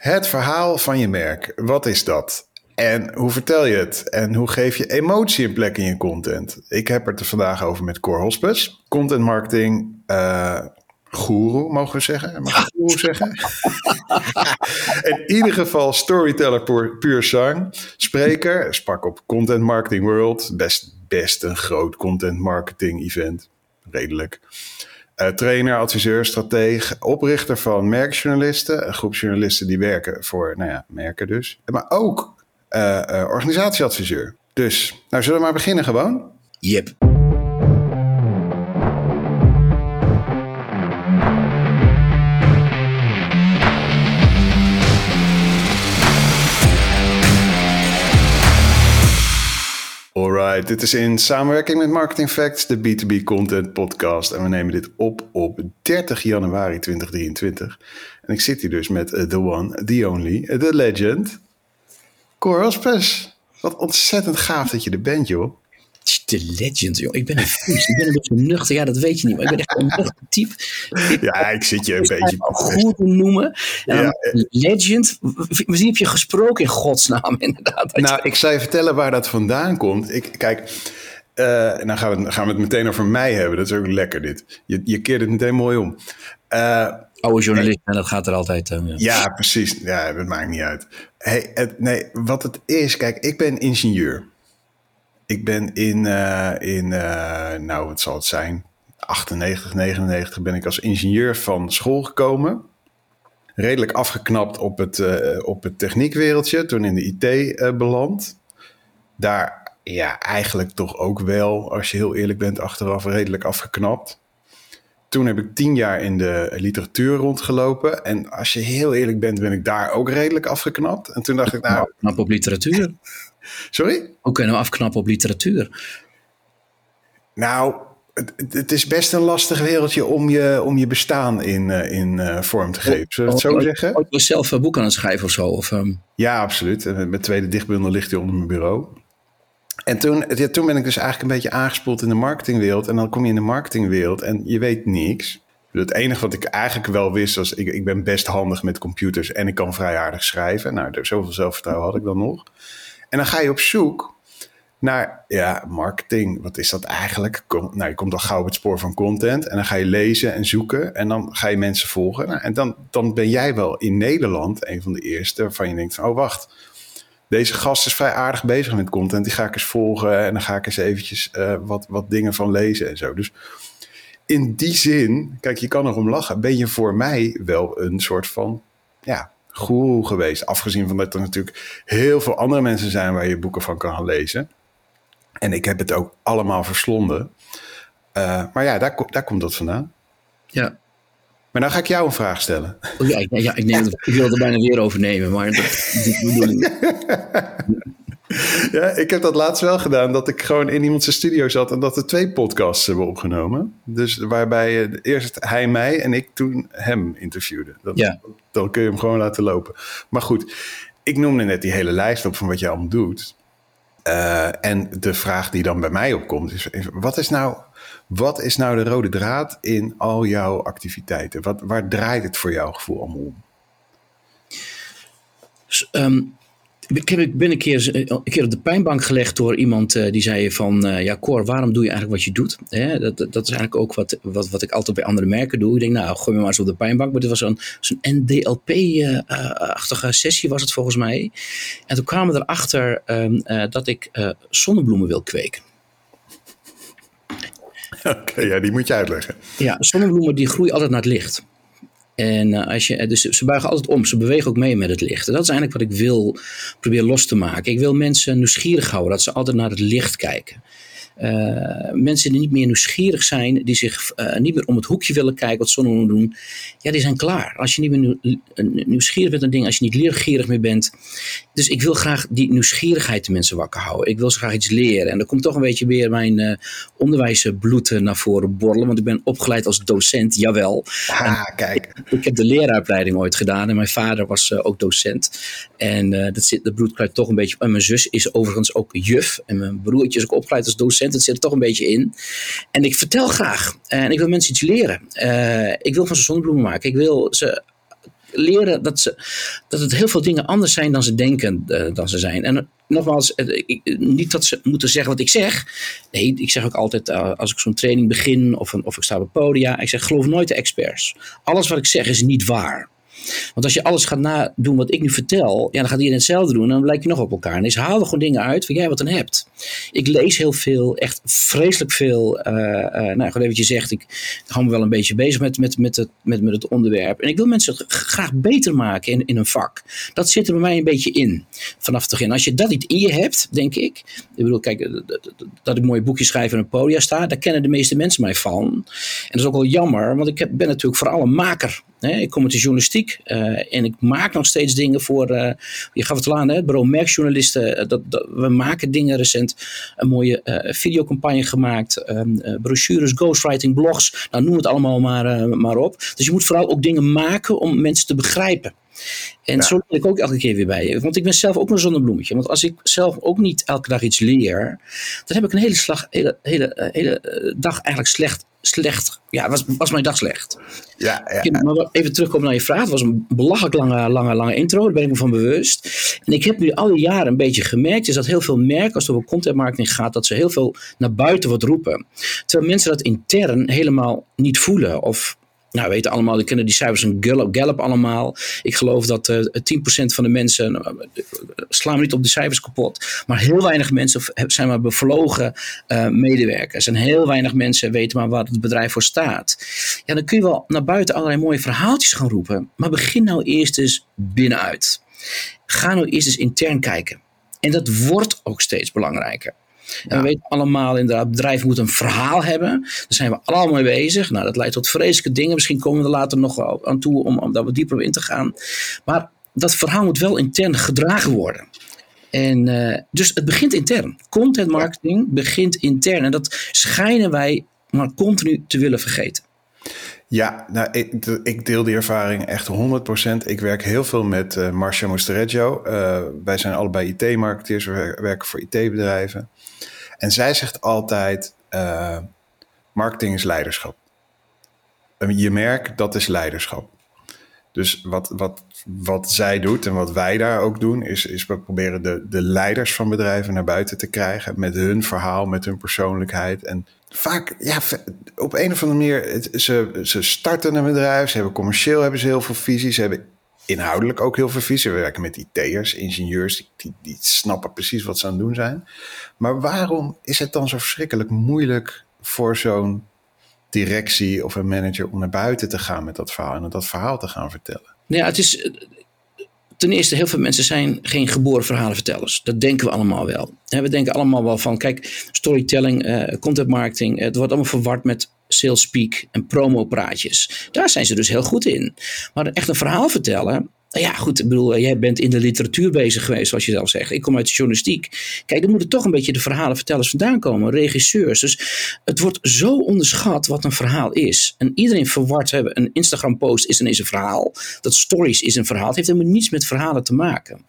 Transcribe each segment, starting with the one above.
Het verhaal van je merk, wat is dat? En hoe vertel je het? En hoe geef je emotie een plek in je content? Ik heb het er vandaag over met Cor Hospes, content marketing uh, guru, mogen we zeggen? Mag ik guru zeggen? in ieder geval storyteller puur, puur zang, spreker, sprak op Content Marketing World, best, best een groot content marketing event, redelijk. Uh, trainer, adviseur, strateeg, oprichter van merkjournalisten. Een groep journalisten die werken voor, nou ja, merken dus. Maar ook uh, uh, organisatieadviseur. Dus, nou zullen we maar beginnen gewoon? Yep. Dit is in samenwerking met Marketing Facts, de B2B Content Podcast. En we nemen dit op op 30 januari 2023. En ik zit hier dus met uh, the one, the only, the legend, Cor Hospes. Wat ontzettend gaaf dat je er bent, joh. De legend, joh. Ik ben een vies. Ik ben een beetje nuchter. Ja, dat weet je niet. Maar ik ben echt een nuchter type. Ja, ik zit je een beetje... Goed noemen. Ja. Legend. Misschien heb je gesproken in godsnaam, inderdaad. Nou, ik zou je vertellen waar dat vandaan komt. Ik, kijk... Uh, nou gaan we, gaan we het meteen over mij hebben. Dat is ook lekker dit. Je, je keert het meteen mooi om. Uh, Oude journalist, en dat gaat er altijd. Ja. ja. precies. Ja, dat maakt niet uit. Hey, het, nee, wat het is, kijk, ik ben ingenieur. Ik ben in, uh, in uh, nou, wat zal het zijn? 98, 99 ben ik als ingenieur van school gekomen. Redelijk afgeknapt op het, uh, op het techniekwereldje, toen in de IT beland. Daar, ja, eigenlijk toch ook wel, als je heel eerlijk bent, achteraf redelijk afgeknapt. Toen heb ik tien jaar in de literatuur rondgelopen. En als je heel eerlijk bent, ben ik daar ook redelijk afgeknapt. En toen dacht ik, nou... Knap op literatuur. Sorry? Hoe kunnen we afknappen op literatuur? Nou, het, het, is best een lastig wereldje om je, om je bestaan in, in uh, vorm te geven. Zullen we het zo o, zeggen? Ook zelf een boek aan het schrijven of zo? Of, um... Ja, absoluut. Mijn tweede dichtbundel ligt hier onder mijn bureau. En toen, ja, toen ben ik dus eigenlijk een beetje aangespoeld in de marketingwereld. En dan kom je in de marketingwereld en je weet niks. Het enige wat ik eigenlijk wel wist was, ik, ik ben best handig met computers en ik kan vrij aardig schrijven. Nou, zoveel zelfvertrouwen had ik dan nog. En dan ga je op zoek naar, ja, marketing. Wat is dat eigenlijk? Kom, nou, je komt al gauw op het spoor van content. En dan ga je lezen en zoeken. En dan ga je mensen volgen. Nou, en dan, dan ben jij wel in Nederland een van de eerste waarvan je denkt van, oh wacht. Deze gast is vrij aardig bezig met content. Die ga ik eens volgen. En dan ga ik eens eventjes uh, wat, wat dingen van lezen en zo. Dus in die zin, kijk, je kan erom lachen. Ben je voor mij wel een soort van, ja, goeroe geweest. Afgezien van dat er natuurlijk heel veel andere mensen zijn waar je boeken van kan gaan lezen. En ik heb het ook allemaal verslonden. Uh, maar ja, daar, daar komt dat vandaan. Ja. Maar nou ga ik jou een vraag stellen. Oh ja, ik, ja, ik, neem het, ik wil er bijna weer over nemen, maar dat die bedoeling. Ja, ik heb dat laatst wel gedaan. Dat ik gewoon in iemands studio zat en dat er twee podcasts hebben opgenomen. Dus waarbij uh, eerst hij mij en ik toen hem interviewde. Dan, ja. dan kun je hem gewoon laten lopen. Maar goed, ik noemde net die hele lijst op van wat je allemaal doet. Uh, en de vraag die dan bij mij opkomt is, is, wat is nou... Wat is nou de rode draad in al jouw activiteiten? Wat, waar draait het voor jouw gevoel allemaal om? Um, ik heb, ben een keer, een keer op de pijnbank gelegd door iemand uh, die zei van... Uh, ja, Cor, waarom doe je eigenlijk wat je doet? Hè? Dat, dat is eigenlijk ook wat, wat, wat ik altijd bij andere merken doe. Ik denk, nou, gooi me maar eens op de pijnbank. Maar dit was zo'n zo'n NDLP-achtige sessie was het volgens mij. En toen kwamen we erachter um, dat ik zonnebloemen wil kweken. Oké, okay, ja, die moet je uitleggen. Ja, zonnebloemen die groeien altijd naar het licht. En uh, als je, dus ze buigen altijd om, ze bewegen ook mee met het licht. En dat is eigenlijk wat ik wil proberen los te maken. Ik wil mensen nieuwsgierig houden, dat ze altijd naar het licht kijken. Uh, mensen die niet meer nieuwsgierig zijn, die zich uh, niet meer om het hoekje willen kijken wat sommigen doen, ja, die zijn klaar. Als je niet meer nieuw, nieuwsgierig bent aan dingen, als je niet leergierig meer bent. Dus ik wil graag die nieuwsgierigheid de mensen wakker houden. Ik wil ze graag iets leren. En er komt toch een beetje weer mijn uh, onderwijsbloed naar voren borrelen, want ik ben opgeleid als docent, jawel. Ah, kijk. Ik, ik, heb de leraaropleiding ooit gedaan en mijn vader was ook docent. En dat, zit, dat bloed kruipt toch een beetje. En mijn zus is overigens ook juf en mijn broertje is ook opgeleid als docent. Dat zit er toch een beetje in. En ik vertel graag. En ik wil mensen iets leren. Uh, ik wil van ze zonnebloemen maken. Ik wil ze leren dat, ze, dat het heel veel dingen anders zijn dan ze denken uh, dan ze zijn. En nogmaals, niet dat ze moeten zeggen wat ik zeg. Nee, ik zeg ook altijd als ik zo'n training begin of, een, of ik sta op het podium. Ik zeg geloof nooit de experts. Alles wat ik zeg is niet waar. Want als je alles gaat nadoen wat ik nu vertel, ja, dan gaat iedereen hetzelfde doen en dan lijkt je nog op elkaar. Dus haal er gewoon dingen uit waar jij wat aan hebt. Ik lees heel veel, echt vreselijk veel. Uh, uh, nou, gewoon eventjes zegt, ik hou me wel een beetje bezig met, met, met, het, met, met het onderwerp. En ik wil mensen graag beter maken in, in een vak. Dat zit er bij mij een beetje in, vanaf het begin. Als je dat niet in je hebt, denk ik. Ik bedoel, kijk, dat ik mooie boekjes schrijf en een podium sta, daar kennen de meeste mensen mij van. En dat is ook wel jammer, want ik ben natuurlijk vooral een maker. Ik kom uit de journalistiek uh, en ik maak nog steeds dingen voor, uh, je gaf het al aan, hè, bureau merkjournalisten. Uh, dat, dat, we maken dingen recent, een mooie videocampagne gemaakt, um, brochures, ghostwriting, blogs, nou noem het allemaal maar, maar op. Dus je moet vooral ook dingen maken om mensen te begrijpen. En zo ben ik ook elke keer weer bij. Want ik ben zelf ook een zonnebloemetje. Want als ik zelf ook niet elke dag iets leer, dan heb ik een hele, slag, hele, hele, hele dag eigenlijk slecht slecht. Ja, was, was mijn dag slecht. Ja, ja. Maar even terugkomen naar je vraag. Het was een belachelijk lange, lange, lange intro. Daar ben ik me van bewust. En ik heb nu al die jaren een beetje gemerkt. Is dat heel veel merken, als het over content marketing gaat, dat ze heel veel naar buiten wat roepen. Terwijl mensen dat intern helemaal niet voelen. Of nou, we weten allemaal, we kennen die cijfers van Gallup, allemaal. Ik geloof dat uh, eh, 10% van de mensen, uh, slaan we niet op de cijfers kapot, maar heel weinig mensen zijn maar bevlogen uh, medewerkers. En heel weinig mensen weten maar waar het bedrijf voor staat. Ja, dan kun je wel naar buiten allerlei mooie verhaaltjes gaan roepen, maar begin nou eerst eens binnenuit. Ga nou eerst eens intern kijken. En dat wordt ook steeds belangrijker. En we weten allemaal inderdaad, bedrijven moeten een verhaal hebben. Daar zijn we allemaal mee bezig. Nou, dat leidt tot vreselijke dingen. Misschien komen we er later nog aan toe om, om daar wat dieper op in te gaan. Maar dat verhaal moet wel intern gedragen worden. En uh, dus het begint intern. Content marketing begint intern. En dat schijnen wij maar continu te willen vergeten. Ja, nou, ik, ik, deel die ervaring echt 100%. Ik werk heel veel met uh, Marcia Mostereggio. Uh, wij zijn allebei IT-marketeers, we werken voor IT-bedrijven. En zij zegt altijd: uh, marketing is leiderschap. Je merk, dat is leiderschap. Dus wat, wat, wat zij doet en wat wij daar ook doen, is, is we proberen de, de leiders van bedrijven naar buiten te krijgen met hun verhaal, met hun persoonlijkheid. En vaak, ja, op een of andere manier, ze, ze starten een bedrijf, ze hebben commercieel hebben ze heel veel visies, ze hebben inhoudelijk ook heel veel visie. We werken met IT'ers, ingenieurs, die, die snappen precies wat ze aan het doen zijn. Maar waarom is het dan zo verschrikkelijk moeilijk voor zo'n directie of een manager om naar buiten te gaan met dat verhaal en dat verhaal te gaan vertellen? Ja, het is ten eerste, heel veel mensen zijn geen geboren verhalenvertellers. Dat denken we allemaal wel. We denken allemaal wel van, kijk, storytelling, uh, content marketing, het wordt allemaal verward met sales speak en promo praatjes. Daar zijn ze dus heel goed in. Maar echt een verhaal vertellen, nou ja, goed, ik bedoel, jij bent in de literatuur bezig geweest, zoals je zelf zegt. Ik kom uit de journalistiek. Kijk, dan moeten toch een beetje de verhalenvertellers vandaan komen, regisseurs. Dus het wordt zo onderschat wat een verhaal is. En iedereen verward hebben, een Instagram-post is ineens een verhaal. Dat stories is een verhaal. Het heeft helemaal niets met verhalen te maken.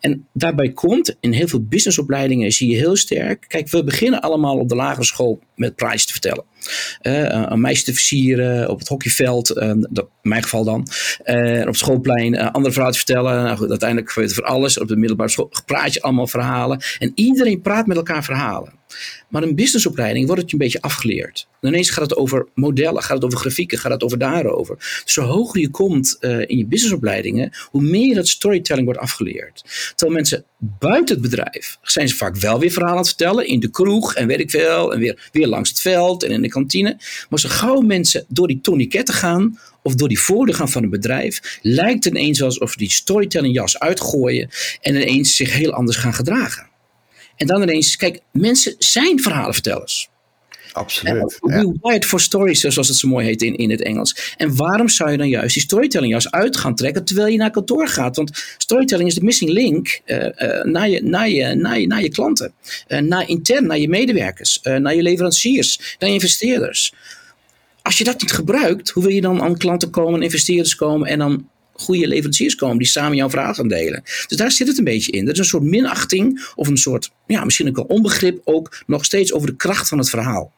En daarbij komt, in heel veel businessopleidingen zie je heel sterk. Kijk, we beginnen allemaal op de lagere school met praatjes te vertellen. Uh, een meisje te versieren op het hockeyveld, uh, dat, in mijn geval dan. Uh, op het schoolplein andere verhalen te vertellen. Nou goed, uiteindelijk voor alles. Op de middelbare school praat je allemaal verhalen. En iedereen praat met elkaar verhalen. Maar een businessopleiding wordt het je een beetje afgeleerd. Ineens gaat het over modellen, gaat het over grafieken, gaat het over daarover. Dus zo hoger je komt uh, in je businessopleidingen, hoe meer dat storytelling wordt afgeleerd. Terwijl mensen buiten het bedrijf zijn ze vaak wel weer verhalen aan het vertellen. In de kroeg en weet ik veel. En weer, weer langs het veld en in de kantine. Maar zo gauw mensen door die tourniquetten gaan of door die voordeur gaan van een bedrijf, lijkt het ineens alsof die storytelling jas uitgooien en ineens zich heel anders gaan gedragen. En dan ineens, kijk, mensen zijn verhalenvertellers. Absoluut. We ja. wired for stories, zoals het zo mooi heet in, in het Engels. En waarom zou je dan juist die storytelling juist uit gaan trekken terwijl je naar kantoor gaat? Want storytelling is de missing link uh, uh, naar, je, naar, je, naar, je, naar je klanten. Uh, naar intern, naar je medewerkers, naar je leveranciers, naar je investeerders. Als je dat niet gebruikt, hoe wil je dan aan klanten komen, investeerders komen en dan goede leveranciers komen die samen jouw verhaal gaan delen. Dus daar zit het een beetje in. Er is een soort minachting of een soort, ja, misschien ook wel onbegrip ook nog steeds over de kracht van het verhaal.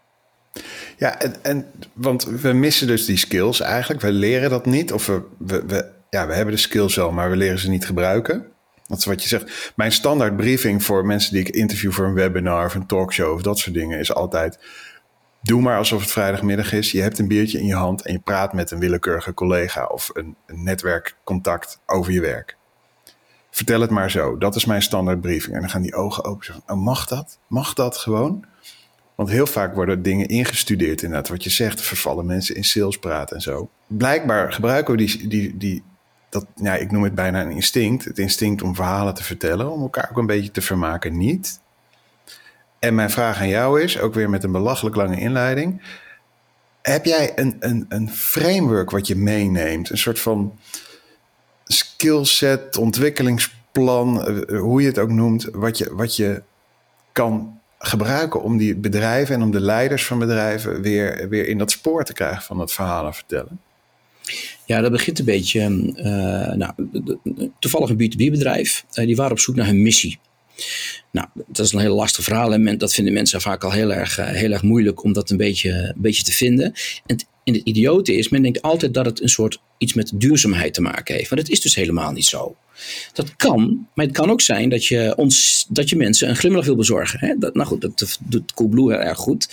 Ja, en, en want we missen dus die skills eigenlijk. We leren dat niet of we, we, we ja, we hebben de skills wel, maar we leren ze niet gebruiken. Dat is wat je zegt. Mijn standaard briefing voor mensen die ik interview voor een webinar of een talkshow of dat soort dingen is altijd: doe maar alsof het vrijdagmiddag is. Je hebt een biertje in je hand en je praat met een willekeurige collega of een, netwerkcontact over je werk. Vertel het maar zo. Dat is mijn standaard briefing. En dan gaan die ogen open. Van, oh, mag dat? Mag dat gewoon? Want heel vaak worden dingen ingestudeerd inderdaad. Wat je zegt, vervallen mensen in salespraat en zo. Blijkbaar gebruiken we die, die, die, dat, ja, ik noem het bijna een instinct. Het instinct om verhalen te vertellen, om elkaar ook een beetje te vermaken, niet. En mijn vraag aan jou is, ook weer met een belachelijk lange inleiding. Heb jij een, een, een framework wat je meeneemt? Een soort van skillset, ontwikkelingsplan, eh, hoe je het ook noemt, wat je, wat je kan gebruiken om die bedrijven en om de leiders van bedrijven weer, weer in dat spoor te krijgen van dat verhalen vertellen? Ja, dat begint een beetje. Uh, nou, toevallig een B2B-bedrijf. Uh, die waren op zoek naar hun missie. Nou, dat is een heel lastig verhaal en dat vinden mensen vaak al heel erg, heel erg moeilijk om dat een beetje, een beetje te vinden. En en het idiote is, men denkt altijd dat het een soort iets met duurzaamheid te maken heeft. Maar dat is dus helemaal niet zo. Dat kan, maar het kan ook zijn dat je, ons, dat je mensen een glimlach wil bezorgen. Hè? Dat, nou goed, dat doet Coolblue heel erg goed.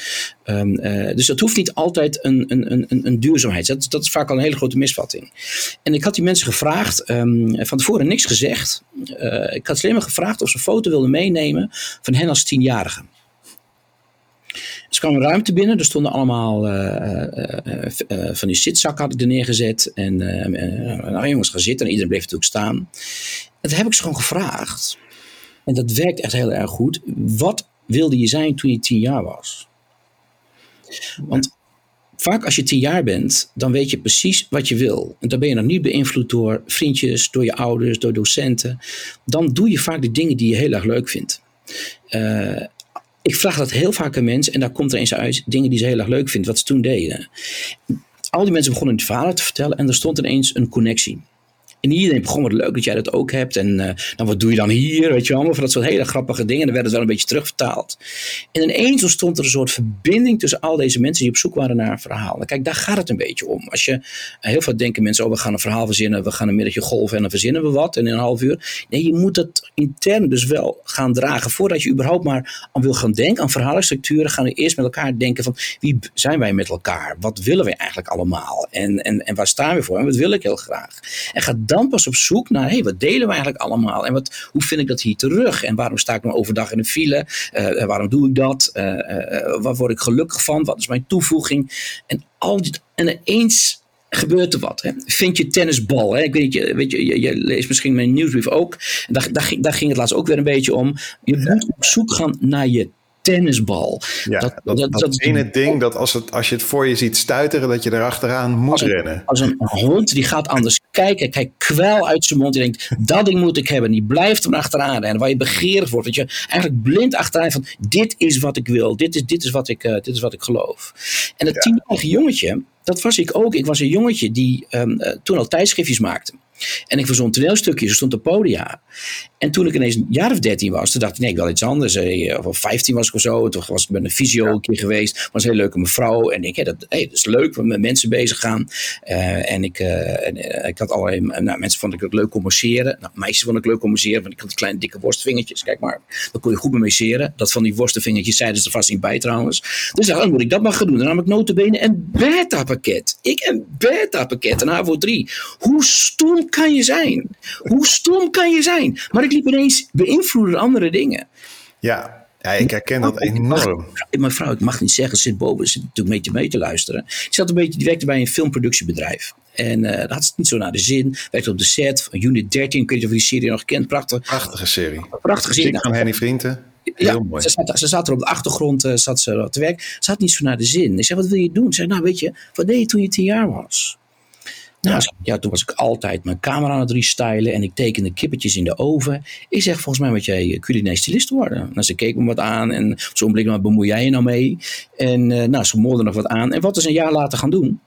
Um, uh, dus dat hoeft niet altijd een, een, een, een duurzaamheid. Dat, dat is vaak al een hele grote misvatting. En ik had die mensen gevraagd, um, van tevoren niks gezegd. Uh, ik had alleen maar gevraagd of ze een foto wilden meenemen van hen als tienjarige. Dus kwam ruimte binnen. Er stonden allemaal uh, uh, van die zitzakken had ik er neergezet. En nou jongens, gaan zitten. En iedereen bleef natuurlijk staan. En toen heb ik ze gewoon gevraagd. En dat werkt echt heel erg goed. Wat wilde je zijn toen je tien jaar was? Want vaak als je tien jaar bent, dan weet je precies wat je wil. En dan ben je nog niet beïnvloed door vriendjes, door je ouders, door docenten. Dan doe je vaak de dingen die je heel erg leuk vindt. Uh, ik vraag dat heel vaak aan mensen en daar komt er eens uit dingen die ze heel erg leuk vinden, wat ze toen deden. Al die mensen begonnen het verhalen te vertellen en er stond ineens een connectie. En iedereen begon wat leuk dat jij dat ook hebt. En uh, wat doe je dan hier? Weet je allemaal van dat soort hele grappige dingen. En dan werd het wel een beetje terugvertaald. En ineens ontstond er een soort verbinding tussen al deze mensen die op zoek waren naar een verhaal. Kijk, daar gaat het een beetje om. Als je, uh, heel veel denken mensen, oh we gaan een verhaal verzinnen. We gaan een middagje golven en dan verzinnen we wat. En in een half uur. Nee, je moet het intern dus wel gaan dragen. Voordat je überhaupt maar aan wil gaan denken, aan verhalenstructuren, gaan we eerst met elkaar denken van wie zijn wij met elkaar? Wat willen we eigenlijk allemaal? En, en, en waar staan we voor? En wat wil ik heel graag? En ga dan pas op zoek naar, hey, wat delen we eigenlijk allemaal? En wat, hoe vind ik dat hier terug? En waarom sta ik nou overdag in de file? Uh, waarom doe ik dat? Uh, uh, waar word ik gelukkig van? Wat is mijn toevoeging? En al dit, en ineens gebeurt er wat. Hè? Vind je tennisbal? Hè? Ik weet, je, weet je, je, je leest misschien mijn nieuwsbrief ook. Daar, daar, daar, ging het laatst ook weer een beetje om. Je moet op zoek gaan naar je tennisbal. Ja, dat, dat, dat, dat ene ding dat als, het, als je het voor je ziet stuiteren, dat je erachteraan moet als een, rennen. Als een hond die gaat anders kijken, kijkt kwel uit zijn mond en denkt, dat ding moet ik hebben. Die blijft er achteraan rennen, waar je begeerd wordt. Dat je eigenlijk blind achteraan van, dit is wat ik wil, dit is, dit is, wat, ik, uh, dit is wat ik geloof. En dat ja. tienjarige jongetje, dat was ik ook. Ik was een jongetje die um, uh, toen al tijdschriftjes maakte. En ik verzon toneelstukjes, er stond op podia. En toen ik ineens een jaar of dertien was, toen dacht ik, nee, ik wil iets anders. Eh, of vijftien was ik of zo. Toen was ik met een visio ja. een keer geweest. Was een hele leuke mevrouw. En ik, hey, dat, is leuk, we met mensen bezig gaan. Uh, en ik, uh, en, uh, ik had allerlei, nou, mensen vonden ik het leuk communiceren. Nou, meisjes vonden ik leuk communiceren, want ik had kleine dikke worstvingertjes. Kijk maar, dan kon je goed communiceren. Dat van die worstenvingertjes zeiden ze er vast niet bij trouwens. Dus dan moet ik dat maar gaan doen. Dan nam ik notabene een beta-pakket. Ik een beta-pakket, een HAVO 3. Hoe stom kan je zijn? Hoe stom kan je zijn? Maar ik liep ineens beïnvloeden andere dingen. Ja, ja, ik herken dat enorm. Mijn vrouw, ik mag niet zeggen, zit boven, zit natuurlijk een beetje mee te luisteren. Ik zat een beetje, die werkte bij een filmproductiebedrijf. En uh, dat had het niet zo naar de zin. Werkte op de set van Unit 13. Ik weet niet of je die serie nog kent. Prachtig. Prachtige serie. Prachtige serie. Nou, van Henny Vrienden. Heel ja, mooi. Ze zat, ze zat er op de achtergrond uh, zat ze te werk. Ze had niet zo naar de zin. Ik zei, wat wil je doen? Ze zei, nou weet je, wat deed je toen je tien jaar was? Nou, ja, toen was ik altijd mijn camera aan het restylen en ik tekende kippetjes in de oven. Ik zeg, volgens mij moet jij culinair stylist worden. Nou, ze keek me wat aan en zo'n blik, wat bemoei jij je nou mee? En uh, nou, ze moorde nog wat aan. En wat is een jaar later gaan doen?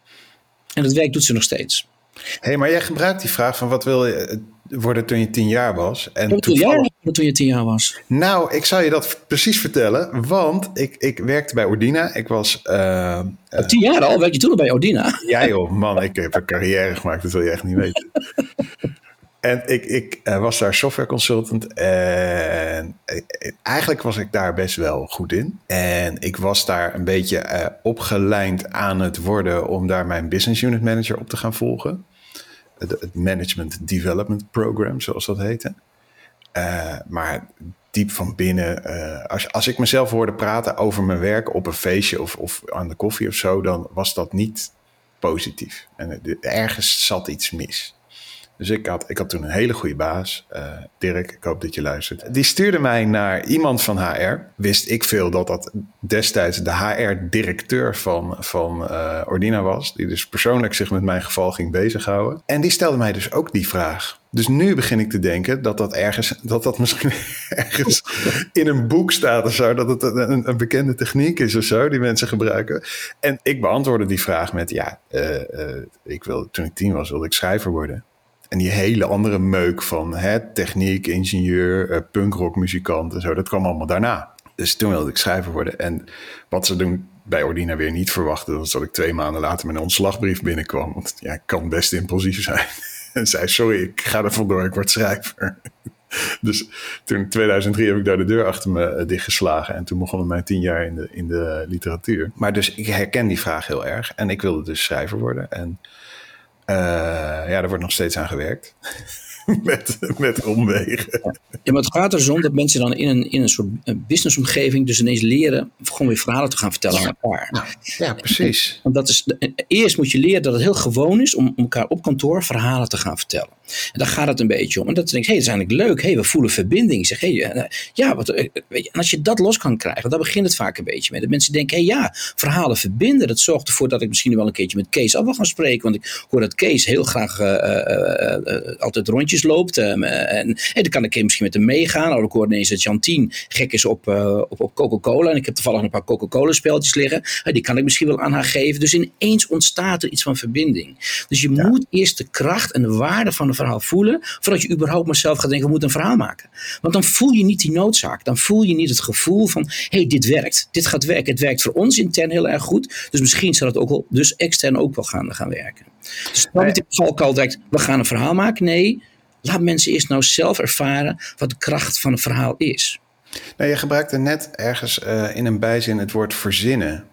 En dat werk doet ze nog steeds. Hé, hey, maar jij gebruikt die vraag van wat wil je worden toen je tien jaar was. En toevallig... toen je tien jaar was? Nou, ik zal je dat precies vertellen, want ik, ik werkte bij Ordina. Ik was... Uh, uh, tien jaar al? Werk je toen al bij Ordina? Ja joh, man, ik heb een carrière gemaakt, dat wil je echt niet weten. En ik, ik uh, was daar software consultant en eigenlijk was ik daar best wel goed in. En ik was daar een beetje uh, opgelijnd aan het worden om daar mijn business unit manager op te gaan volgen. Het, het Management Development Program, zoals dat heette. Uh, maar diep van binnen, als, als ik mezelf hoorde praten over mijn werk op een feestje of, of aan de koffie of zo, dan was dat niet positief. En ergens zat iets mis. Dus ik had, ik had toen een hele goede baas, uh, Dirk, ik hoop dat je luistert. Die stuurde mij naar iemand van HR. Wist ik veel dat dat destijds de HR-directeur van, van uh, Ordina was. Die dus persoonlijk zich met mijn geval ging bezighouden. En die stelde mij dus ook die vraag. Dus nu begin ik te denken dat dat ergens, dat dat misschien ergens in een boek staat of zo. Dat het een, bekende techniek is of zo, die mensen gebruiken. En ik beantwoordde die vraag met: ja, uh, ik wil, toen ik tien was, wilde ik schrijver worden. En die hele andere meuk van hè, techniek, ingenieur, uh, punkrockmuzikant en zo, dat kwam allemaal daarna. Dus toen wilde ik schrijver worden. En wat ze doen bij Ordina weer niet verwachten, was dat ik twee maanden later een ontslagbrief binnenkwam. Want ja, ik kan best impulsief zijn. en zei, sorry, ik ga er vandoor, ik word schrijver. dus toen in 2003 heb ik daar de deur achter me uh, dichtgeslagen. En toen begonnen mijn tien jaar in de, in de literatuur. Maar dus ik herken die vraag heel erg. En ik wilde dus schrijver worden. En ja, daar wordt nog steeds aan gewerkt. met, met omwegen. Ja, maar het gaat er dus om dat mensen dan in een, in een soort businessomgeving dus ineens leren gewoon weer verhalen te gaan vertellen aan elkaar. Ja, precies. Want dat is, eerst moet je leren dat het heel gewoon is om, om elkaar op kantoor verhalen te gaan vertellen. En daar gaat het een beetje om. En dat denk hé, hey, dat is eigenlijk leuk. hey, we voelen verbinding. Zeg, hey, ja, wat, weet je, en als je dat los kan krijgen, dan begint het vaak een beetje mee. Dat mensen denken, hé, hey, ja, verhalen verbinden. Dat zorgt ervoor dat ik misschien wel een keertje met Kees af wil gaan spreken. Want ik hoor dat Kees heel graag uh, uh, uh, altijd rondjes loopt. en, en dan kan ik misschien met hem meegaan. Nou, ik hoor ineens dat Jantien gek is op, op, op Coca-Cola. En ik heb toevallig een paar Coca-Cola speltjes liggen. die kan ik misschien wel aan haar geven. Dus ineens ontstaat er iets van verbinding. Dus je ja. moet eerst de kracht en de waarde van de verhaal voelen, voordat je überhaupt maar zelf gaat denken, we moeten een verhaal maken. Want dan voel je niet die noodzaak. Dan voel je niet het gevoel van, hé, hey, dit werkt. Dit gaat werken. Het werkt voor ons intern heel erg goed. Dus misschien zal het ook wel, dus extern ook wel gaan, gaan werken. Dus dan niet in geval direct, we gaan een verhaal maken. Nee, laat mensen eerst nou zelf ervaren wat de kracht van een verhaal is. Nou, je gebruikte net ergens uh, in een bijzin het woord verzinnen.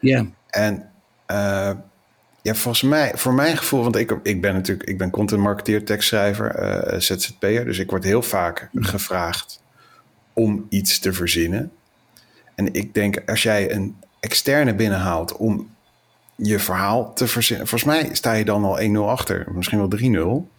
Ja. En uh, ja, volgens mij, voor mijn gevoel, want ik, ik ben natuurlijk, ik ben content marketeer, tekstschrijver, uh, ZZP'er, dus ik word heel vaak gevraagd om iets te verzinnen. En ik denk, als jij een externe binnenhaalt om je verhaal te verzinnen, volgens mij sta je dan al 1-0 achter, misschien wel 3-0.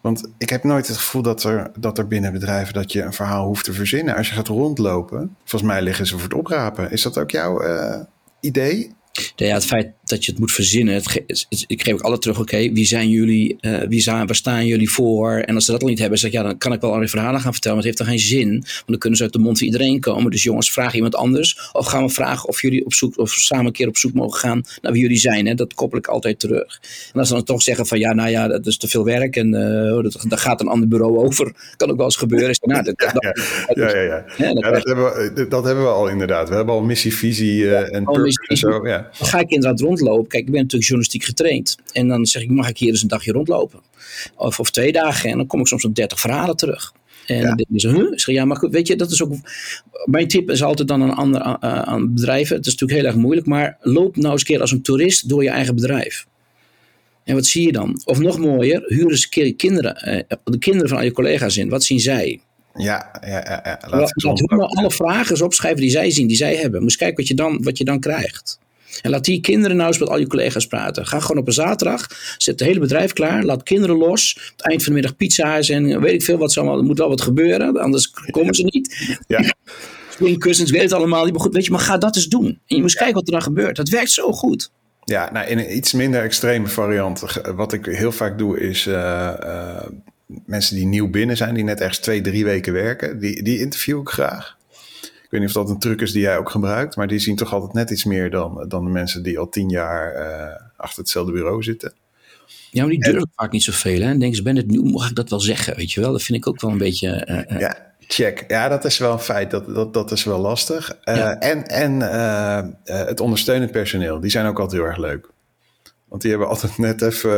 Want ik heb nooit het gevoel dat er, dat er binnen bedrijven dat je een verhaal hoeft te verzinnen. Als je gaat rondlopen, volgens mij liggen ze voor het oprapen. Is dat ook jouw uh, idee? Ja, het feit dat je het moet verzinnen. Het, het, ik geef ook alle terug, oké, okay, wie zijn jullie? Uh, wie zijn, waar staan jullie voor? En als ze dat al niet hebben, zeg ik, ja, dan kan ik wel al die verhalen gaan vertellen. Maar het heeft dan geen zin, want dan kunnen ze uit de mond van iedereen komen. Dus jongens, vraag iemand anders. Of gaan we vragen of jullie op zoek, of samen een keer op zoek mogen gaan naar wie jullie zijn. Hè? Dat koppel ik altijd terug. En als ze dan toch zeggen van, ja, nou ja, dat is te veel werk en uh, dat, daar gaat een ander bureau over. Kan ook wel eens gebeuren. Nou, dat, ja, ja, ja, ja, ja. ja dat, dat, hebben we, dat hebben we al inderdaad. We hebben al missie, visie uh, en purpose en zo. Ja. Dan ga ik inderdaad rondlopen. Kijk, ik ben natuurlijk journalistiek getraind. En dan zeg ik, mag ik hier eens een dagje rondlopen? Of, of twee dagen. En dan kom ik soms op dertig verhalen terug. En ja. dan denk je, huh? zeg, ja, maar goed, weet je, dat is ook... Mijn tip is altijd dan een ander uh, aan bedrijven. Het is natuurlijk heel erg moeilijk, maar loop nou eens een keer als een toerist door je eigen bedrijf. En wat zie je dan? Of nog mooier, huur eens een keer kinderen, uh, de kinderen van al je collega's in. Wat zien zij? Ja, ja, ja. ja. Laat, laat alle vragen eens opschrijven die zij zien, die zij hebben. Moest kijken wat je dan, wat je dan krijgt. En laat die kinderen nou eens met al je collega's praten. Ga gewoon op een zaterdag, zet het hele bedrijf klaar, laat kinderen los. Op het eind van de middag pizza's en weet ik veel wat. Er moet wel wat gebeuren, anders komen ze niet. Ja. Springkussens, weet het allemaal. Maar goed, weet je, maar ga dat eens doen. En je moet kijken wat er dan gebeurt. Dat werkt zo goed. Ja, nou in een iets minder extreme variant. Wat ik heel vaak doe is uh, uh, mensen die nieuw binnen zijn, die net ergens twee, drie weken werken, die, die interview ik graag. Ik weet niet of dat een truc is die jij ook gebruikt, maar die zien toch altijd net iets meer dan, dan de mensen die al tien jaar uh, achter hetzelfde bureau zitten. Ja, maar die durven en, vaak niet zoveel. Hè? En denken ze, ben het nu, mag ik dat wel zeggen? Weet je wel, dat vind ik ook wel een beetje... Uh, uh, ja, check. Ja, dat is wel een feit. Dat, dat, dat is wel lastig. Ja. En, en het ondersteunend personeel, die zijn ook altijd heel erg leuk. Want die hebben altijd net even...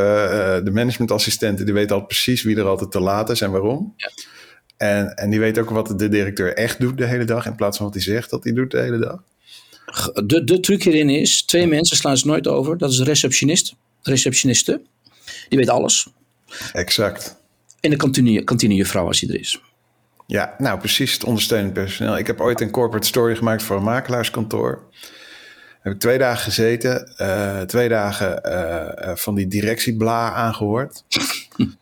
De managementassistenten, die weten altijd precies wie er altijd te laat is en waarom. Ja. En, en die weet ook wat de directeur echt doet de hele dag... in plaats van wat hij zegt dat hij doet de hele dag. De, de truc hierin is, twee mensen slaan ze nooit over. Dat is de receptionist, receptioniste. Die weet alles. Exact. En de kantine, kantinejuffrouw als hij er is. Ja, nou precies, het ondersteunend personeel. Ik heb ooit een corporate story gemaakt voor een makelaarskantoor. Heb ik twee dagen gezeten, uh, twee dagen uh, van die directiebla aangehoord.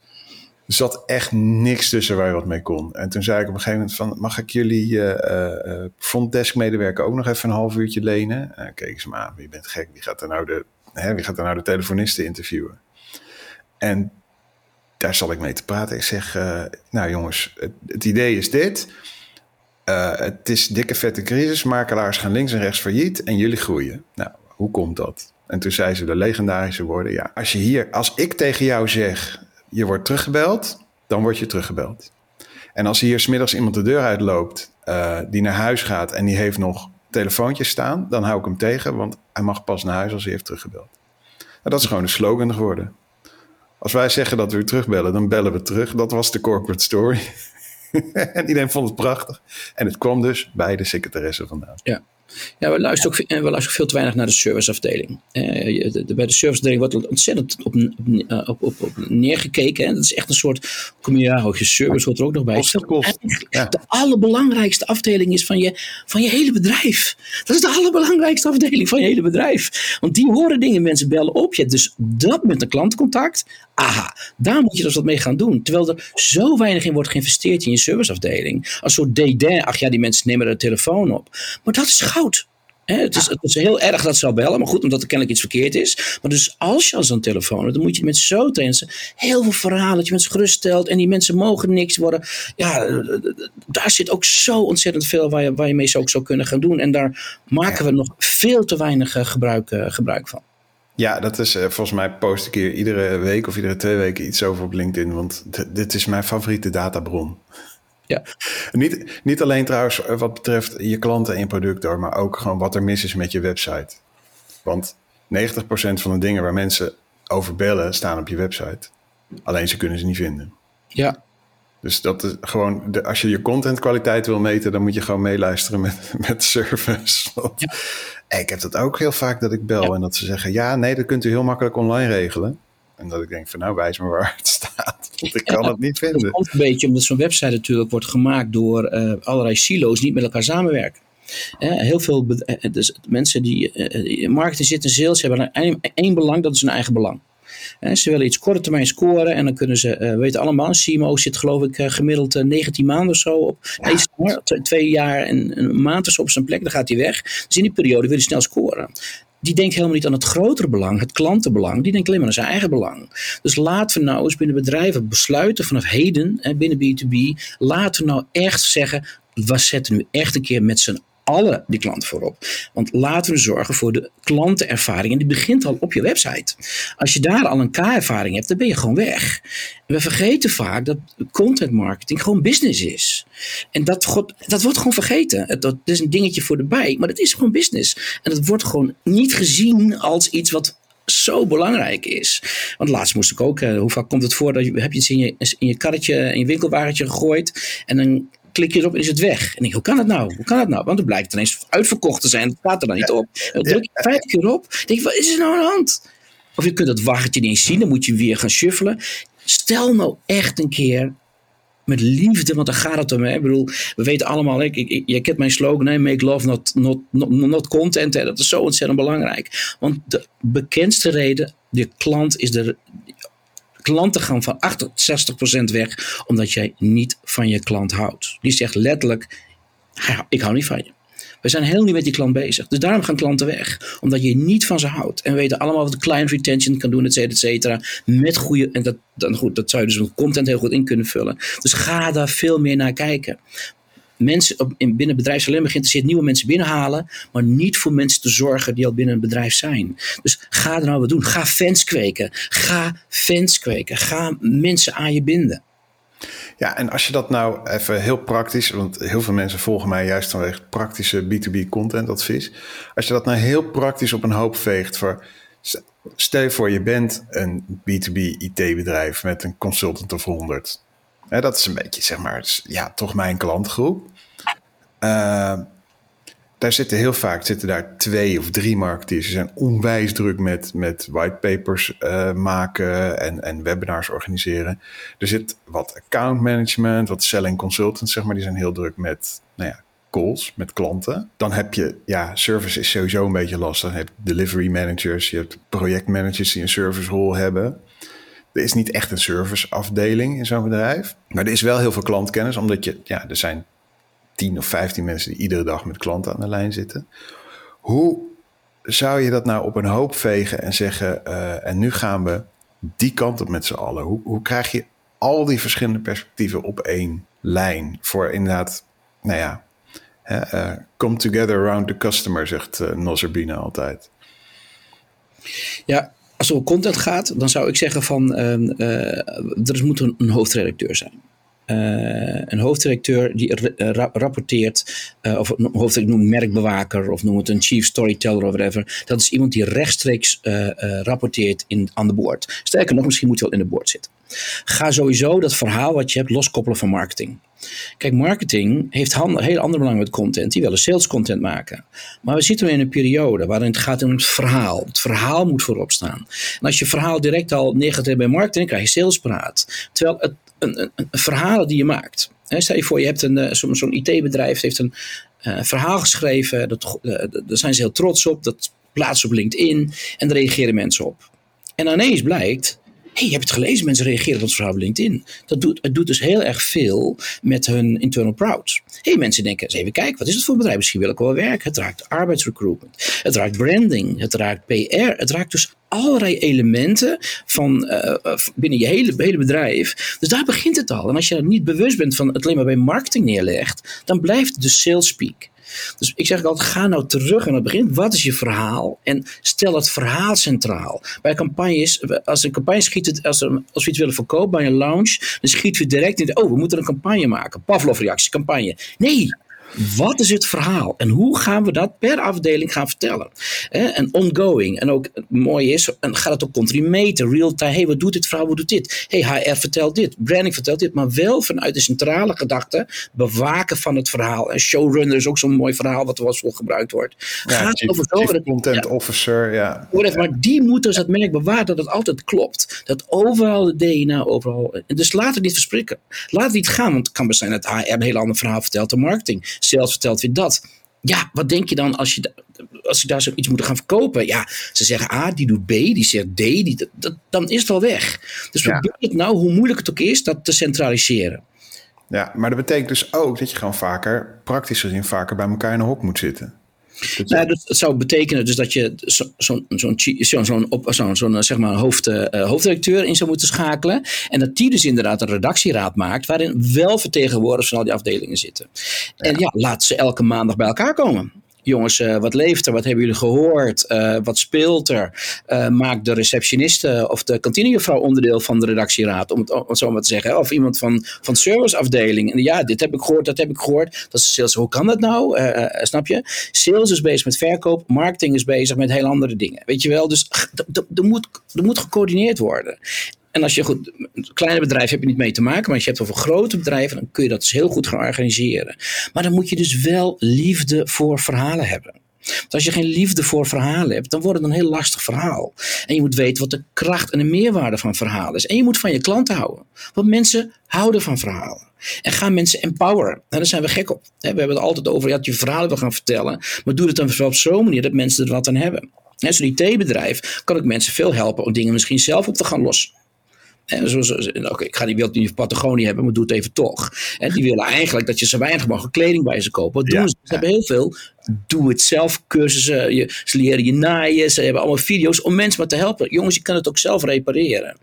zat echt niks tussen waar je wat mee kon. En toen zei ik op een gegeven moment van... mag ik jullie uh, frontdesk medewerker ook nog even een half uurtje lenen? Uh, keken ze me aan, wie bent gek, wie gaat er nou de, hè, wie gaat er nou de telefonisten interviewen? En daar zal ik mee te praten. Ik zeg, nou jongens, het, het, idee is dit. het is dikke vette crisis, makelaars gaan links en rechts failliet en jullie groeien. Nou, hoe komt dat? En toen zei ze de legendarische woorden, ja, als je hier, als ik tegen jou zeg je wordt teruggebeld, dan word je teruggebeld. En als hier smiddags iemand de deur uitloopt, uh, die naar huis gaat en die heeft nog telefoontjes staan, dan hou ik hem tegen, want hij mag pas naar huis als hij heeft teruggebeld. Dat is gewoon een slogan geworden. Als wij zeggen dat we terugbellen, dan bellen we terug. Dat was de corporate story. en iedereen vond het prachtig. En het kwam dus bij de secretaresse vandaan. Ja. Ja, we luisteren, ook, we luisteren veel te weinig naar de serviceafdeling. Uh, bij de serviceafdeling wordt er ontzettend op, op, op, op, neergekeken. Hè. Dat is echt een soort, kom je je service hoort er ook nog bij. Kost, kost. Ja. De allerbelangrijkste afdeling is van je, van je hele bedrijf. Dat is de allerbelangrijkste afdeling van je hele bedrijf. Want die horen dingen, mensen bellen op. Je dus dat met een klantcontact. Aha, daar moet je dus wat mee gaan doen. Terwijl er zo weinig in wordt geïnvesteerd in je serviceafdeling. Als soort dédain, ach ja, die mensen nemen de telefoon op. Maar dat is goud. Het, is, het is heel erg dat ze al bellen, maar goed, omdat er kennelijk iets verkeerd is. Maar dus als je al zo'n telefoon hebt, dan moet je met zo trainen. Heel veel verhalen, dat je mensen geruststelt en die mensen mogen niks worden. Ja, daar zit ook zo ontzettend veel waar je, waar je mee zou, zou kunnen gaan doen. En daar maken we nog veel te weinig eh, gebruik, gebruik van. Ja, dat is uh, volgens mij post ik hier iedere week of iedere twee weken iets over op LinkedIn. Want dit is mijn favoriete databron. Ja. Niet, niet alleen trouwens eh, wat betreft je klanten en je producten, maar ook gewoon wat er mis is met je website. Want 90% van de dingen waar mensen over bellen staan op je website. Alleen ze kunnen ze niet vinden. Ja. Dus dat is gewoon, de, als je je contentkwaliteit wil meten, dan moet je gewoon meeluisteren met, met service. ja. Ik heb dat ook heel vaak dat ik bel en dat ze zeggen: ja, nee, dat kunt u heel makkelijk online regelen. En dat ik denk van nou, wijs me waar het staat. Want ik kan het niet vinden. Dat komt een beetje omdat zo'n website natuurlijk wordt gemaakt door uh, allerlei silo's niet met elkaar samenwerken. Uh, heel veel uh, dus mensen die in marketing zitten, sales hebben één belang, dat is hun eigen belang ze willen iets korte termijn scoren en dan kunnen ze, uh, weten allemaal, CMO zit geloof ik uh, gemiddeld 19 eh, maanden of zo op. Ja. twee jaar en een maand of zo op zijn plek, dan gaat hij weg. Dus in die periode wil hij snel scoren die denkt helemaal niet aan het grotere belang, het klantenbelang. Die denkt alleen maar aan zijn eigen belang. Dus laten we nou eens binnen bedrijven besluiten vanaf heden, hè, binnen B2B, laten we nou echt zeggen, we zetten nu echt een keer met z'n alle die klant voorop. Want laten we zorgen voor de klantenervaring. En die begint al op je website. Als je daar al een K-ervaring hebt, dan ben je gewoon weg. we vergeten vaak dat content marketing gewoon business is. En dat, God, dat wordt gewoon vergeten. Dat is een dingetje voor de bij, maar het is gewoon business. En dat wordt gewoon niet gezien als iets wat zo belangrijk is. Want laatst moest ik ook, uh, hoe vaak komt het voor dat je, heb je iets in je, in je karretje, in je winkelwagentje gegooid en dan klik je erop en is het weg. En ik, hoe kan het nou? Hoe kan het nou? Want het blijkt ineens uitverkocht te zijn. Het staat er dan niet op. Dan druk je vijf keer op. denk je, wat is er nou aan de hand? Of je kunt dat wagentje niet eens zien. Dan moet je weer gaan shuffelen. Stel nou echt een keer met liefde, want daar gaat het om. Hè? Ik bedoel, we weten allemaal, ik, ik, je kent mijn slogan, hè? make love, not, not, not, not content. Hè? Dat is zo ontzettend belangrijk. Want de bekendste reden, de klant is de, klanten gaan van 68% weg omdat jij niet van je klant houdt. Die zegt letterlijk, ik hou niet van je. We zijn heel niet met die klant bezig. Dus daarom gaan klanten weg. Omdat je niet van ze houdt. En we weten allemaal wat client retention kan doen, et cetera, et cetera. Met goede, en dat, dan goed, dat zou je dus met content heel goed in kunnen vullen. Dus ga daar veel meer naar kijken mensen in binnen bedrijfsleven geïnteresseerd nieuwe mensen binnenhalen, maar niet voor mensen te zorgen die al binnen een bedrijf zijn. Dus ga er nou wat doen. Ga fans kweken. Ga fans kweken. Ga mensen aan je binden. Ja, en als je dat nou even heel praktisch, want heel veel mensen volgen mij juist vanwege praktische B2B content advies. Als je dat nou heel praktisch op een hoop veegt voor Stel je voor, je bent een B2B IT-bedrijf met een consultant of 100. dat is een beetje, zeg maar, ja, toch mijn klantgroep. Uh, daar zitten heel vaak zitten daar twee of drie marketeers. Ze zijn onwijs druk met, met whitepapers uh, maken en, en webinars organiseren. Er zit wat account management, wat selling consultants, zeg maar. Die zijn heel druk met nou ja, calls, met klanten. Dan heb je, ja, service is sowieso een beetje lastig. Dan heb je delivery managers, je hebt projectmanagers die een service rol hebben. Er is niet echt een serviceafdeling in zo'n bedrijf. Maar er is wel heel veel klantkennis, omdat je, ja, er zijn 10 of 15 mensen die iedere dag met klanten aan de lijn zitten. Hoe zou je dat nou op een hoop vegen en zeggen, uh, en nu gaan we die kant op met z'n allen? Hoe, hoe krijg je al die verschillende perspectieven op één lijn voor inderdaad, nou ja, uh, come together around the customer, zegt uh, altijd. Ja, als het om content gaat, dan zou ik zeggen van uh, er moet een hoofdredacteur zijn. Uh, een hoofddirecteur die ra rapporteert, uh, of een hoofddirecteur noemt merkbewaker of noem het een chief storyteller of whatever. Dat is iemand die rechtstreeks rapporteert in, aan de boord. Sterker nog, misschien moet hij wel in de boord zitten. Ga sowieso dat verhaal wat je hebt loskoppelen van marketing. Kijk, marketing heeft heel ander belang met content. Die willen sales content maken. Maar we zitten in een periode waarin het gaat om het verhaal. Het verhaal moet voorop staan. En als je verhaal direct al hebt bij marketing, dan krijg je salespraat. Terwijl het een, een, een verhalen die je maakt. Stel je voor, je hebt een, eh, zo'n IT-bedrijf heeft een uh, verhaal geschreven. Dat, uh, daar zijn ze heel trots op. Dat plaatsen op LinkedIn. En daar reageren mensen op. En ineens blijkt hey, je het gelezen? Mensen reageren op het verhaal op LinkedIn. Dat doet, het doet dus heel erg veel met hun internal proud. hey, mensen denken, eens even kijken, wat is het voor bedrijf? Misschien wil ik wel werken. Het raakt arbeidsrecruitment. Het raakt branding. Het raakt PR. Het raakt dus allerlei elementen van uh, binnen je hele, hele bedrijf. Dus daar begint het al. En als je niet bewust bent van het alleen maar bij marketing neerlegt, dan blijft de sales speak. Dus ik zeg altijd, ga nou terug aan het begin. Wat is je verhaal? En stel het verhaal centraal. Bij campagnes, als een campagne schiet, als, we, als we iets willen verkopen bij een lounge, dan schieten we direct in, oh, we moeten een campagne maken. Pavlov-reactie, campagne. Nee, wat is het verhaal en hoe gaan we dat per afdeling gaan vertellen? En ongoing. En ook mooi is, en gaat het ook continu meten, real time. Hey, wat doet dit verhaal? Wat doet dit? Hey, HR vertelt dit, branding vertelt dit, maar wel vanuit de centrale gedachte bewaken van het verhaal. En showrunner is ook zo'n mooi verhaal wat er wel veel gebruikt wordt. Ja, gaat chief, over chief content officer, ja. Maar die moet dus het merk bewaren dat het altijd klopt. Dat overal de DNA, overal. Dus laat het niet versprikken. Laat het niet gaan, want het kan best zijn dat HR een heel ander verhaal vertelt dan marketing Sales vertelt weer dat. Ja, wat denk je dan als je, als je daar zoiets moet gaan verkopen? Ja, ze zeggen A, die doet B, die zegt D, die, dat, dan is het wel weg. Dus ja. probeer het nou, hoe moeilijk het ook is, dat te centraliseren. Ja, maar dat betekent dus ook dat je gewoon vaker, praktisch gezien, vaker bij elkaar in een hok moet zitten. Nou, dat, zou betekenen dus dat je zo'n zo, zo zo, zo, zo, zeg maar hoofd, uh, hoofddirecteur in zou moeten schakelen. En dat die dus inderdaad een redactieraad maakt waarin wel vertegenwoordigers van al die afdelingen zitten. En ja, laat ze elke maandag bij elkaar komen jongens, uh, wat leeft er? Wat hebben jullie gehoord? Uh, wat speelt er? Uh, maak de receptioniste of de kantinejuffrouw onderdeel van de redactieraad, om het, om zo maar te zeggen. Of iemand van, van de serviceafdeling. En ja, dit heb ik gehoord, dat heb ik gehoord. Dat is sales. Hoe kan dat nou? snap je? Sales is bezig met verkoop, marketing is bezig met heel andere dingen. Weet je wel? Dus er moet, er moet gecoördineerd worden. En als je goed, kleine bedrijven heb je niet mee te maken, maar als je hebt over grote bedrijven, dan kun je dat dus heel goed gaan organiseren. Maar dan moet je dus wel liefde voor verhalen hebben. Want als je geen liefde voor verhalen hebt, dan wordt het een heel lastig verhaal. En je moet weten wat de kracht en de meerwaarde van verhalen is. En je moet van je klanten houden. Want mensen houden van verhalen. En gaan mensen empoweren. En daar zijn we gek op. We hebben het altijd over dat je verhalen wil gaan vertellen. Maar doe het dan op zo'n manier dat mensen er wat aan hebben. Zo'n IT-bedrijf kan ik mensen veel helpen om dingen misschien zelf op te gaan lossen. En ik ga die wereld niet Patagonië hebben, maar doe het even toch. En die willen eigenlijk dat je zo weinig mogelijk kleding bij ze koopt. Wat doen ze? Ze hebben heel veel doe-het-zelf cursussen. Je, ze leren je naaien. Ze hebben allemaal video's om mensen maar te helpen. Jongens, je kan het ook zelf repareren.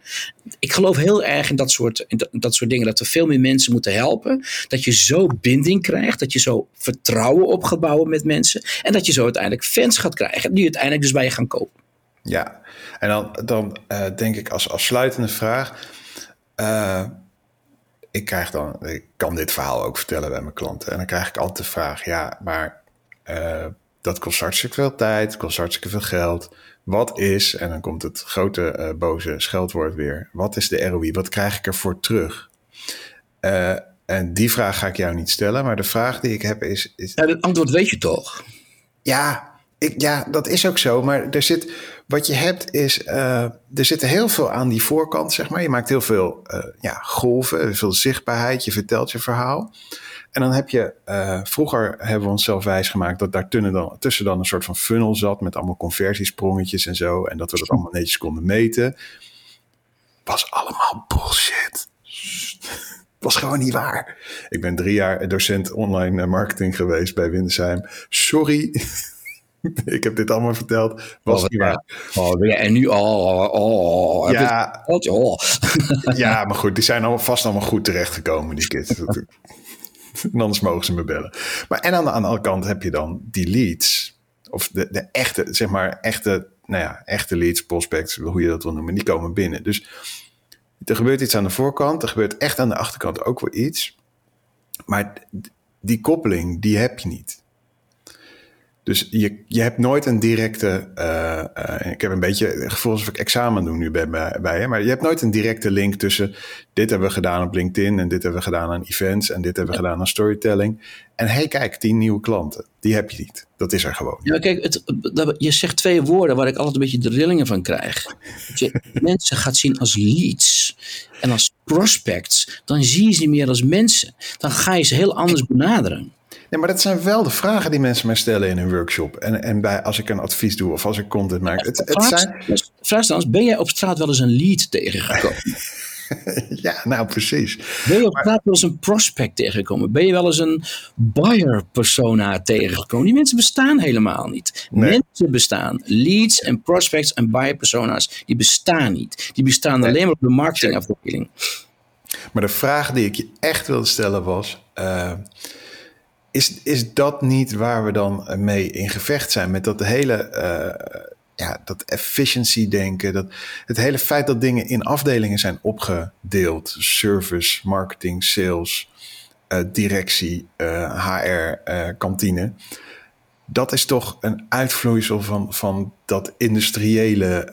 Ik geloof heel erg in dat soort, in dat, dat soort dingen. Dat we veel meer mensen moeten helpen. Dat je zo binding krijgt. Dat je zo vertrouwen op gaat bouwen met mensen. En dat je zo uiteindelijk fans gaat krijgen. Die uiteindelijk dus bij je gaan kopen. Ja, en dan, dan uh, denk ik als afsluitende vraag. Uh, ik krijg dan, ik kan dit verhaal ook vertellen bij mijn klanten. En dan krijg ik altijd de vraag: ja, maar uh, dat kost hartstikke veel tijd, kost hartstikke veel geld. Wat is, en dan komt het grote boze scheldwoord weer, wat is de ROI? Wat krijg ik ervoor terug? En die vraag ga ik jou niet stellen, maar de vraag die ik heb is... is ja, het antwoord weet je toch? Ja, ik, ja, dat is ook zo. Maar er zit, wat je hebt is, uh, er zit heel veel aan die voorkant, zeg maar. Je maakt heel veel uh, ja, golven, veel zichtbaarheid, je vertelt je verhaal. En dan heb je, uh, vroeger hebben we onszelf wijsgemaakt dat daar tussen dan een soort van funnel zat met allemaal conversiesprongetjes en zo. En dat we dat allemaal netjes konden meten. Was allemaal bullshit. was gewoon niet waar. Ik ben drie jaar docent online marketing geweest bij Windesheim. Sorry. ik heb dit allemaal verteld. Was oh, niet waar. Oh, ja, en nu, oh, oh, ja, het, oh. ja, maar goed, die zijn allemaal vast allemaal goed terechtgekomen, die kids. en anders mogen ze me bellen. Maar en aan de, aan de andere kant heb je dan die leads. Of de, de echte, zeg maar, echte, nou ja, echte leads, prospects, hoe je dat wil noemen, die komen binnen. Dus er gebeurt iets aan de voorkant, er gebeurt echt aan de achterkant ook wel iets. Maar die koppeling, die heb je niet. Dus je, je hebt nooit een directe. Uh, uh, ik heb een beetje het gevoel alsof ik examen doe nu bij, bij. Maar je hebt nooit een directe link tussen. Dit hebben we gedaan op LinkedIn. En dit hebben we gedaan aan events. En dit hebben we gedaan aan storytelling. En hey, kijk, tien nieuwe klanten. Die heb je niet. Dat is er gewoon. Ja, kijk, het, je zegt twee woorden waar ik altijd een beetje de rillingen van krijg. Dat je mensen gaat zien als leads en als prospects. Dan zie je ze niet meer als mensen. Dan ga je ze heel anders benaderen. Nee, maar dat zijn wel de vragen die mensen mij stellen in een workshop. En, en bij, als ik een advies doe of als ik content maak. Het, het zijn... Vraag dan, ben jij op straat wel eens een lead tegengekomen? ja, nou precies. Ben je op straat wel eens een prospect tegengekomen? Ben je wel eens een buyer persona tegengekomen? Die mensen bestaan helemaal niet. Nee. Mensen bestaan. Leads en prospects en buyer persona's, die bestaan niet. Die bestaan nee. alleen maar op de marketingafdeling. Maar de vraag die ik je echt wilde stellen was... Uh, is, is dat niet waar we dan mee in gevecht zijn? Met dat hele uh, ja, dat efficiency denken. Dat, het hele feit dat dingen in afdelingen zijn opgedeeld. Service, marketing, sales, uh, directie, HR, kantine. Dat is toch een uitvloeisel van, van dat industriële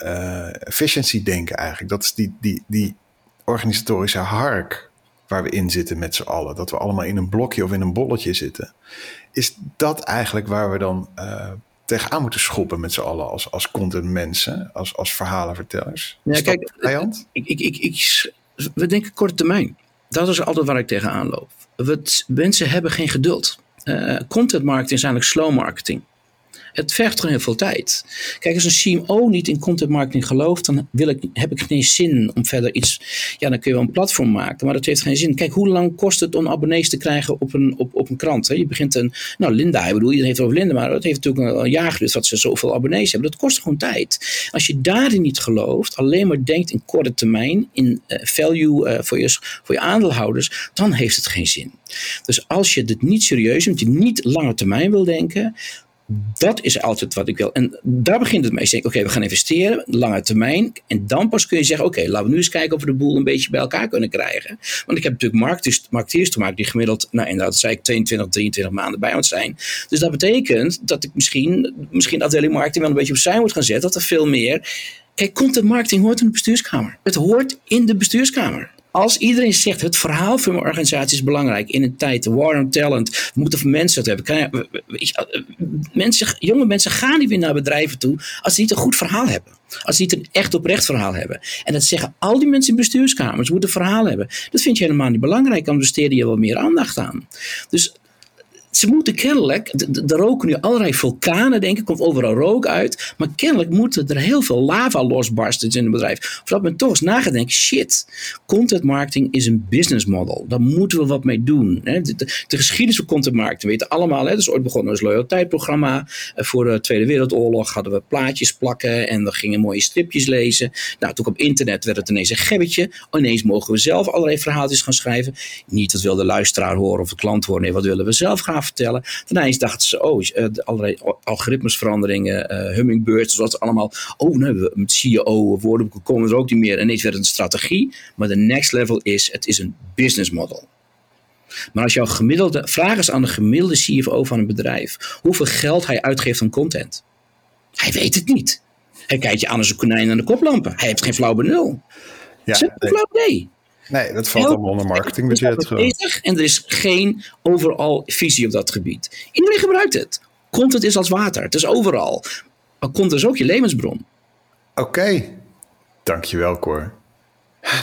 efficiency denken eigenlijk. Dat is die, die, die organisatorische hark waar we in zitten met z'n allen. Dat we allemaal in een blokje of in een bolletje zitten. Is dat eigenlijk waar we dan uh, tegenaan moeten schoppen met z'n allen als, als content mensen, als, als verhalenvertellers? Ja, kijk, ik, ik, ik, ik, we denken korte termijn. Dat is altijd waar ik tegenaan loop. We, mensen hebben geen geduld. Uh, content marketing is eigenlijk slow marketing. Het vergt gewoon heel veel tijd. Kijk, als een CMO niet in content marketing gelooft, dan wil ik, heb ik geen zin om verder iets. Ja, dan kun je wel een platform maken, maar dat heeft geen zin. Kijk, hoe lang kost het om abonnees te krijgen op een, op, op een krant? Hè? Je begint een. Nou, Linda, ik bedoel, iedereen heeft het over Linda, maar het heeft natuurlijk een, jaar geduurd dat ze zoveel abonnees hebben. Dat kost gewoon tijd. Als je daarin niet gelooft, alleen maar denkt in korte termijn, in uh, value uh, voor, je, voor je aandeelhouders, dan heeft het geen zin. Dus als je dit niet serieus neemt, je niet lange termijn wil denken, dat is altijd wat ik wil. En daar begint het mee. Oké, we gaan investeren, lange termijn. En dan pas kun je zeggen, oké, laten we nu eens kijken of we de boel een beetje bij elkaar kunnen krijgen. Want ik heb natuurlijk marketeers, marketeers te maken die gemiddeld, nou inderdaad, zei ik 22, 23 maanden bij ons zijn. Dus dat betekent dat ik misschien, misschien de afdeling marketing wel een beetje opzij moet gaan zetten. Dat er veel meer... Kijk, content marketing hoort in de bestuurskamer. Het hoort in de bestuurskamer. Als iedereen zegt het verhaal van mijn organisatie is belangrijk in een tijd, war on talent, we moeten mensen het hebben. Je, eh, mensen, jonge mensen gaan niet meer naar bedrijven toe als ze niet een goed verhaal hebben. Als ze niet een echt oprecht verhaal hebben. En dat zeggen al die mensen in bestuurskamers, moeten een verhaal hebben. Dat vind je helemaal niet belangrijk, dan besteed je wel meer aandacht aan. Dus ze moeten kennelijk, er roken nu allerlei vulkanen, denk ik, komt overal rook uit. Maar kennelijk moeten er heel veel lava losbarsten in het bedrijf. Voordat men toch eens nagedenkt, shit, content marketing is een business model. Daar moeten we wat mee doen. De, de, de, geschiedenis van content marketing weten allemaal. Hè. Dat is ooit begonnen als loyaliteitsprogramma. Eh, voor de Tweede Wereldoorlog hadden we plaatjes plakken en we gingen mooie stripjes lezen. Nou, toen op internet werd het ineens een gebbetje. Ineens mogen we zelf allerlei verhaaltjes gaan schrijven. Niet wat wil de luisteraar horen of de klant horen. Nee, wat willen we zelf gaan vertellen. Daarna eens dachten ze, oh, uh, allerlei algoritmesveranderingen, uh, hummingbirds, zoals allemaal. Oh, nee, we, met CEO, woordenboeken komen er ook niet meer. En ineens werd het een strategie. Maar de next level is, het is een business model. Maar als jouw gemiddelde, vraag eens aan de gemiddelde CFO van een bedrijf hoeveel geld hij uitgeeft aan content. Hij weet het niet. Hij kijkt je aan als een konijn aan de koplampen. Hij heeft geen flauw benul. Ja, flauw idee. Nee, dat valt allemaal onder marketingbudget. bezig en er is geen overal visie op dat gebied. Iedereen gebruikt het. Content is als water. Het is overal. Maar content is ook je levensbron. Oké, dankjewel Cor.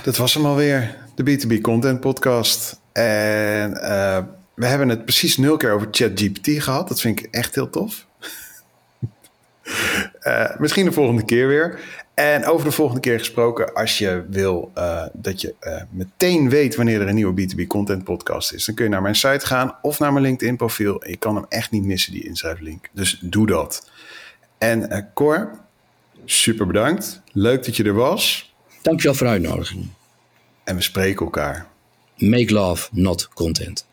Dat was hem alweer, de B2B Content Podcast. En eh, we hebben het precies nul keer over ChatGPT gehad. Dat vind ik echt heel tof. Eh, misschien de volgende keer weer. En over de volgende keer gesproken, als je wil eh, dat je eh, meteen weet wanneer er een nieuwe B2B Content Podcast is, dan kun je naar mijn site gaan of naar mijn LinkedIn profiel. Je kan hem echt niet missen, die inschrijflink. Dus doe dat. En eh Cor, super bedankt. Leuk dat je er was. Dankjewel voor de uitnodiging. En we spreken elkaar. Make love, not content.